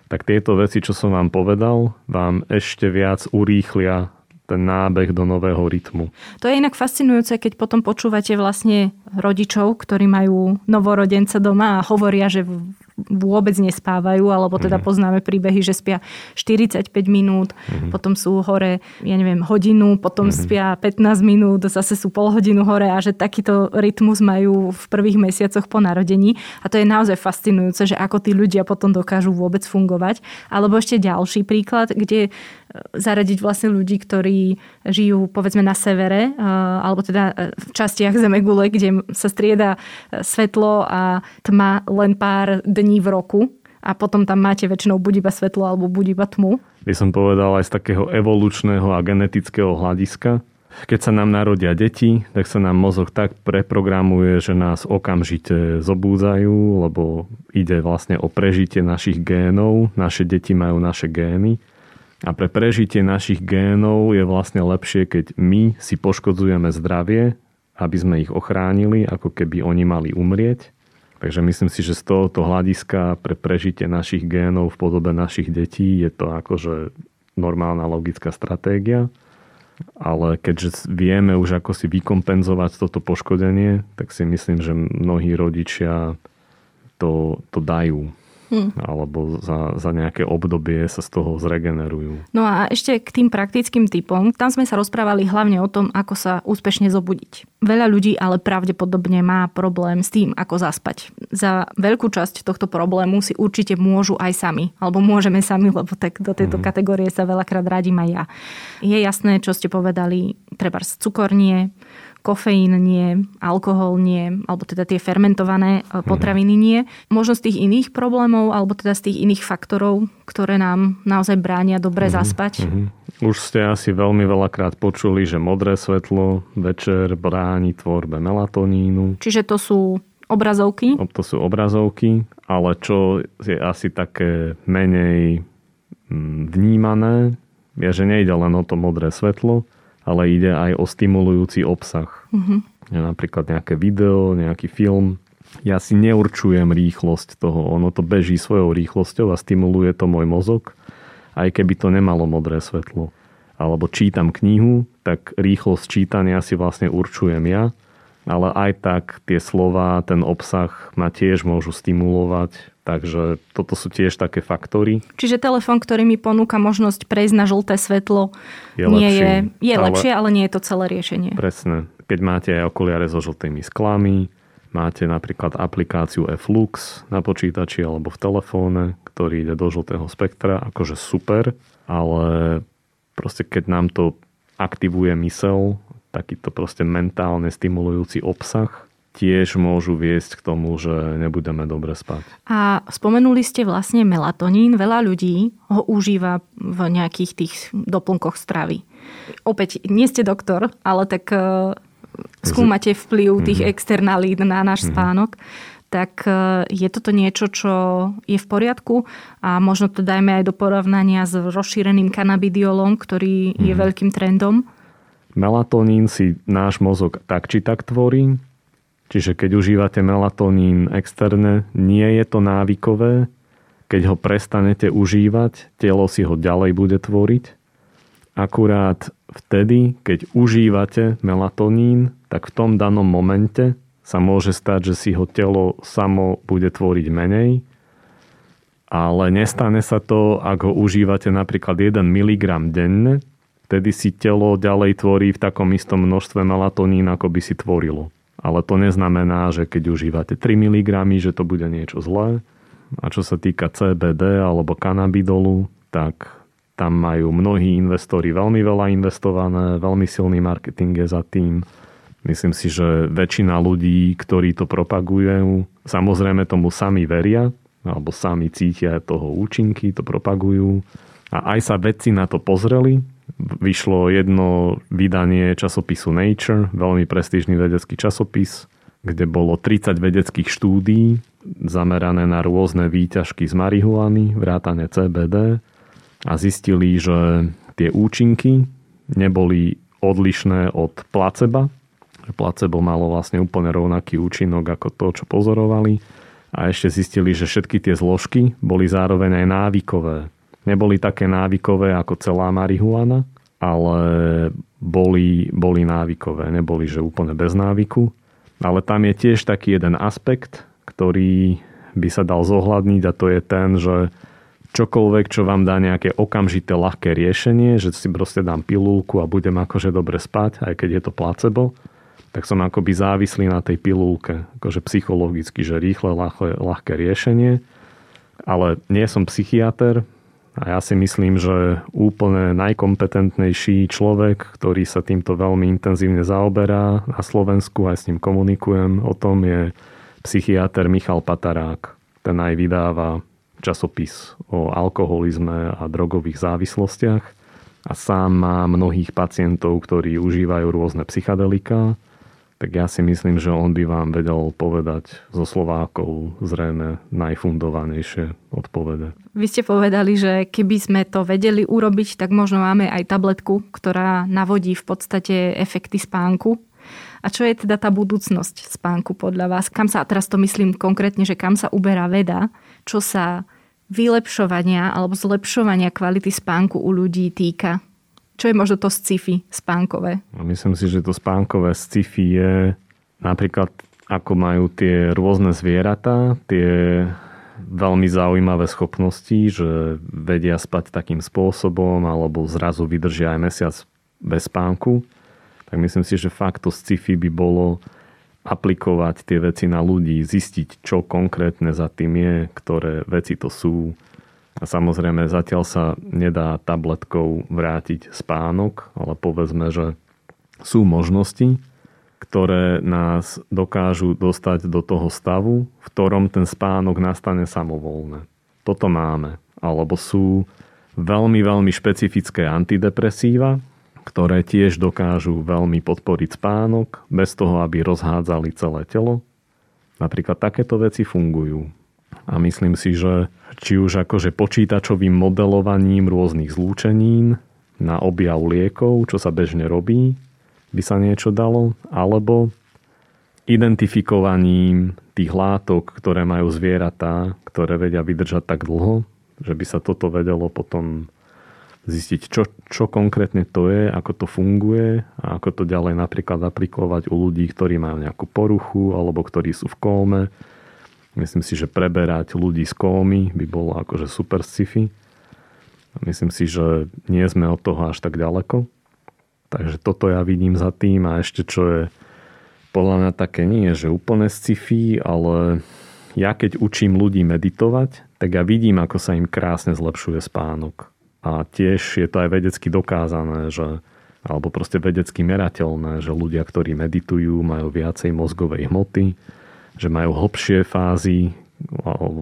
[SPEAKER 5] tak tieto veci, čo som vám povedal, vám ešte viac urýchlia ten nábeh do nového rytmu.
[SPEAKER 1] To je inak fascinujúce, keď potom počúvate vlastne rodičov, ktorí majú novorodenca doma a hovoria, že vôbec nespávajú, alebo teda mm. poznáme príbehy, že spia 45 minút, mm. potom sú hore, ja neviem, hodinu, potom mm. spia 15 minút, zase sú pol hodinu hore a že takýto rytmus majú v prvých mesiacoch po narodení. A to je naozaj fascinujúce, že ako tí ľudia potom dokážu vôbec fungovať. Alebo ešte ďalší príklad, kde e, zaradiť vlastne ľudí, ktorí žijú povedzme na severe, e, alebo teda e, v častiach Zemegule, kde sa strieda svetlo a tma len pár dní v roku a potom tam máte väčšinou buď iba svetlo alebo buď iba tmu.
[SPEAKER 5] By som povedal aj z takého evolučného a genetického hľadiska. Keď sa nám narodia deti, tak sa nám mozog tak preprogramuje, že nás okamžite zobúdzajú, lebo ide vlastne o prežitie našich génov. Naše deti majú naše gény. A pre prežitie našich génov je vlastne lepšie, keď my si poškodzujeme zdravie, aby sme ich ochránili, ako keby oni mali umrieť. Takže myslím si, že z tohoto hľadiska pre prežitie našich génov v podobe našich detí je to akože normálna logická stratégia. Ale keďže vieme už ako si vykompenzovať toto poškodenie, tak si myslím, že mnohí rodičia to, to dajú hmm. alebo za, za nejaké obdobie sa z toho zregenerujú.
[SPEAKER 1] No a ešte k tým praktickým typom. Tam sme sa rozprávali hlavne o tom, ako sa úspešne zobudiť. Veľa ľudí ale pravdepodobne má problém s tým, ako zaspať. Za veľkú časť tohto problému si určite môžu aj sami, alebo môžeme sami, [LAUGHS] lebo tak do tejto hmm. kategórie sa veľakrát radím aj ja. Je jasné, čo ste povedali, treba cukor nie, kofeín nie, alkohol nie, alebo teda tie fermentované e, potraviny nie. Možno z tých iných problémov, alebo teda z tých iných faktorov, ktoré nám naozaj bránia dobre mm-hmm. zaspať. Mm-hmm.
[SPEAKER 5] Už ste asi veľmi veľakrát počuli, že modré svetlo večer bráni tvorbe melatonínu.
[SPEAKER 1] Čiže to sú obrazovky?
[SPEAKER 5] To sú obrazovky, ale čo je asi také menej mm, vnímané, je, že nejde len o to modré svetlo, ale ide aj o stimulujúci obsah. Mm-hmm. Napríklad nejaké video, nejaký film. Ja si neurčujem rýchlosť toho. Ono to beží svojou rýchlosťou a stimuluje to môj mozog, aj keby to nemalo modré svetlo. Alebo čítam knihu, tak rýchlosť čítania si vlastne určujem ja, ale aj tak tie slova, ten obsah ma tiež môžu stimulovať Takže toto sú tiež také faktory.
[SPEAKER 1] Čiže telefón, ktorý mi ponúka možnosť prejsť na žlté svetlo, je nie lepší, je, je ale, lepšie, ale nie je to celé riešenie.
[SPEAKER 5] Presne. Keď máte aj okuliare so žltými sklami, máte napríklad aplikáciu Flux na počítači alebo v telefóne, ktorý ide do žltého spektra, akože super, ale proste keď nám to aktivuje mysel, takýto proste mentálne stimulujúci obsah, tiež môžu viesť k tomu, že nebudeme dobre spať.
[SPEAKER 1] A spomenuli ste vlastne melatonín. Veľa ľudí ho užíva v nejakých tých doplnkoch stravy. Opäť, nie ste doktor, ale tak uh, skúmate vplyv tých mm-hmm. externalít na náš mm-hmm. spánok tak uh, je toto niečo, čo je v poriadku a možno to dajme aj do porovnania s rozšíreným kanabidiolom, ktorý mm. je mhm. veľkým trendom.
[SPEAKER 5] Melatonín si náš mozog tak či tak tvorí, Čiže keď užívate melatonín externe, nie je to návykové. Keď ho prestanete užívať, telo si ho ďalej bude tvoriť. Akurát vtedy, keď užívate melatonín, tak v tom danom momente sa môže stať, že si ho telo samo bude tvoriť menej. Ale nestane sa to, ak ho užívate napríklad 1 mg denne, vtedy si telo ďalej tvorí v takom istom množstve melatonín, ako by si tvorilo. Ale to neznamená, že keď užívate 3 mg, že to bude niečo zlé. A čo sa týka CBD alebo kanabidolu, tak tam majú mnohí investori veľmi veľa investované, veľmi silný marketing je za tým. Myslím si, že väčšina ľudí, ktorí to propagujú, samozrejme tomu sami veria, alebo sami cítia toho účinky, to propagujú. A aj sa vedci na to pozreli, vyšlo jedno vydanie časopisu Nature, veľmi prestížny vedecký časopis, kde bolo 30 vedeckých štúdí zamerané na rôzne výťažky z marihuany, vrátane CBD a zistili, že tie účinky neboli odlišné od placeba. Placebo malo vlastne úplne rovnaký účinok ako to, čo pozorovali. A ešte zistili, že všetky tie zložky boli zároveň aj návykové neboli také návykové ako celá marihuana, ale boli, boli návykové, neboli že úplne bez návyku. Ale tam je tiež taký jeden aspekt, ktorý by sa dal zohľadniť a to je ten, že čokoľvek, čo vám dá nejaké okamžité ľahké riešenie, že si proste dám pilulku a budem akože dobre spať, aj keď je to placebo, tak som akoby závislý na tej pilulke, akože psychologicky, že rýchle, ľahké, ľahké riešenie. Ale nie som psychiatr a ja si myslím, že úplne najkompetentnejší človek, ktorý sa týmto veľmi intenzívne zaoberá na Slovensku, aj s ním komunikujem o tom, je psychiatr Michal Patarák. Ten aj vydáva časopis o alkoholizme a drogových závislostiach a sám má mnohých pacientov, ktorí užívajú rôzne psychedelika tak ja si myslím, že on by vám vedel povedať zo Slovákov zrejme najfundovanejšie odpovede.
[SPEAKER 1] Vy ste povedali, že keby sme to vedeli urobiť, tak možno máme aj tabletku, ktorá navodí v podstate efekty spánku. A čo je teda tá budúcnosť spánku podľa vás? Kam sa, teraz to myslím konkrétne, že kam sa uberá veda, čo sa vylepšovania alebo zlepšovania kvality spánku u ľudí týka? Čo je možno to sci-fi spánkové?
[SPEAKER 5] No, myslím si, že to spánkové sci-fi je napríklad ako majú tie rôzne zvieratá, tie veľmi zaujímavé schopnosti, že vedia spať takým spôsobom alebo zrazu vydržia aj mesiac bez spánku. Tak myslím si, že fakt to sci-fi by bolo aplikovať tie veci na ľudí, zistiť, čo konkrétne za tým je, ktoré veci to sú, a samozrejme zatiaľ sa nedá tabletkou vrátiť spánok, ale povedzme, že sú možnosti, ktoré nás dokážu dostať do toho stavu, v ktorom ten spánok nastane samovolne. Toto máme. Alebo sú veľmi, veľmi špecifické antidepresíva, ktoré tiež dokážu veľmi podporiť spánok, bez toho, aby rozhádzali celé telo. Napríklad takéto veci fungujú. A myslím si, že či už akože počítačovým modelovaním rôznych zlúčenín na objav liekov, čo sa bežne robí, by sa niečo dalo, alebo identifikovaním tých látok, ktoré majú zvieratá, ktoré vedia vydržať tak dlho, že by sa toto vedelo potom zistiť, čo, čo konkrétne to je, ako to funguje a ako to ďalej napríklad aplikovať u ľudí, ktorí majú nejakú poruchu alebo ktorí sú v kóme Myslím si, že preberať ľudí z kómy by bolo akože super sci-fi. Myslím si, že nie sme od toho až tak ďaleko. Takže toto ja vidím za tým a ešte čo je podľa mňa také nie, že úplne sci-fi, ale ja keď učím ľudí meditovať, tak ja vidím, ako sa im krásne zlepšuje spánok. A tiež je to aj vedecky dokázané, že alebo proste vedecky merateľné, že ľudia, ktorí meditujú, majú viacej mozgovej hmoty, že majú hlbšie fázy,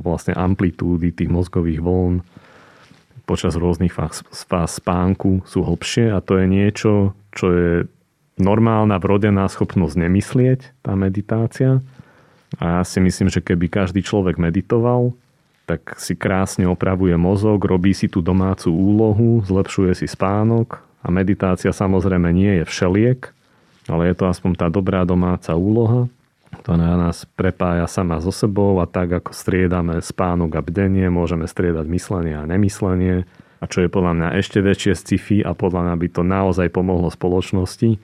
[SPEAKER 5] vlastne amplitúdy tých mozgových vln počas rôznych fáz, fáz spánku sú hlbšie a to je niečo, čo je normálna vrodená schopnosť nemyslieť, tá meditácia. A ja si myslím, že keby každý človek meditoval, tak si krásne opravuje mozog, robí si tú domácu úlohu, zlepšuje si spánok a meditácia samozrejme nie je všeliek, ale je to aspoň tá dobrá domáca úloha to na nás prepája sama so sebou a tak ako striedame spánok a bdenie, môžeme striedať myslenie a nemyslenie. A čo je podľa mňa ešte väčšie sci-fi a podľa mňa by to naozaj pomohlo spoločnosti,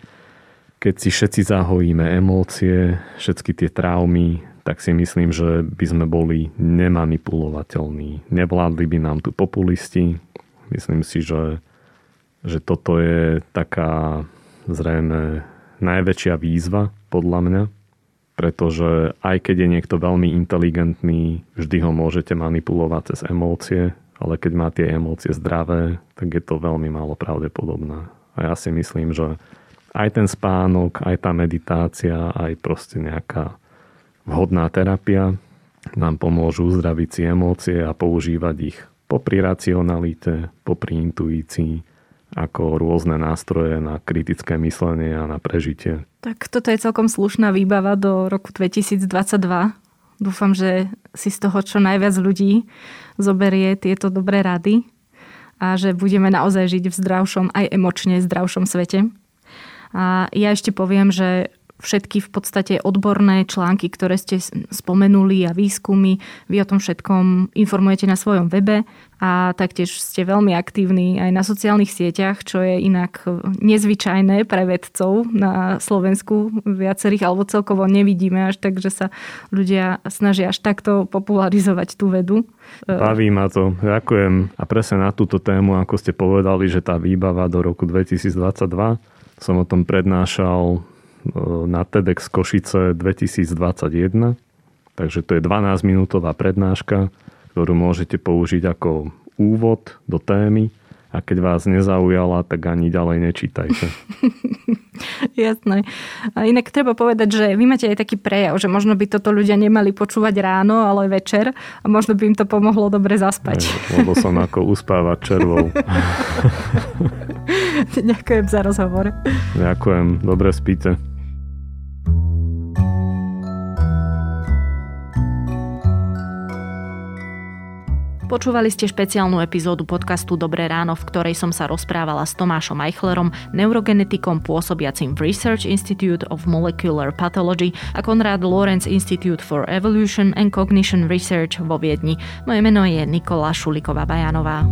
[SPEAKER 5] keď si všetci zahojíme emócie, všetky tie traumy, tak si myslím, že by sme boli nemanipulovateľní. Nevládli by nám tu populisti. Myslím si, že, že toto je taká zrejme najväčšia výzva podľa mňa pretože aj keď je niekto veľmi inteligentný, vždy ho môžete manipulovať cez emócie, ale keď má tie emócie zdravé, tak je to veľmi málo pravdepodobné. A ja si myslím, že aj ten spánok, aj tá meditácia, aj proste nejaká vhodná terapia nám pomôžu uzdraviť si emócie a používať ich popri racionalite, popri intuícii ako rôzne nástroje na kritické myslenie a na prežitie.
[SPEAKER 1] Tak toto je celkom slušná výbava do roku 2022. Dúfam, že si z toho čo najviac ľudí zoberie tieto dobré rady a že budeme naozaj žiť v zdravšom, aj emočne zdravšom svete. A ja ešte poviem, že všetky v podstate odborné články, ktoré ste spomenuli a výskumy. Vy o tom všetkom informujete na svojom webe a taktiež ste veľmi aktívni aj na sociálnych sieťach, čo je inak nezvyčajné pre vedcov na Slovensku viacerých, alebo celkovo nevidíme až tak, že sa ľudia snažia až takto popularizovať tú vedu.
[SPEAKER 5] Baví ma to, ďakujem. A presne na túto tému, ako ste povedali, že tá výbava do roku 2022, som o tom prednášal na TEDx Košice 2021. Takže to je 12-minútová prednáška, ktorú môžete použiť ako úvod do témy a keď vás nezaujala, tak ani ďalej nečítajte. [LAUGHS]
[SPEAKER 1] Jasné. A inak treba povedať, že vy máte aj taký prejav, že možno by toto ľudia nemali počúvať ráno, ale večer a možno by im to pomohlo dobre zaspať.
[SPEAKER 5] lebo som ako uspávať červou. [LAUGHS]
[SPEAKER 1] Ďakujem za rozhovor.
[SPEAKER 5] Ďakujem, dobre spíte.
[SPEAKER 1] Počúvali ste špeciálnu epizódu podcastu Dobré ráno, v ktorej som sa rozprávala s Tomášom Eichlerom, neurogenetikom pôsobiacim v Research Institute of Molecular Pathology a Konrad Lorenz Institute for Evolution and Cognition Research vo Viedni. Moje meno je Nikola Šuliková-Bajanová.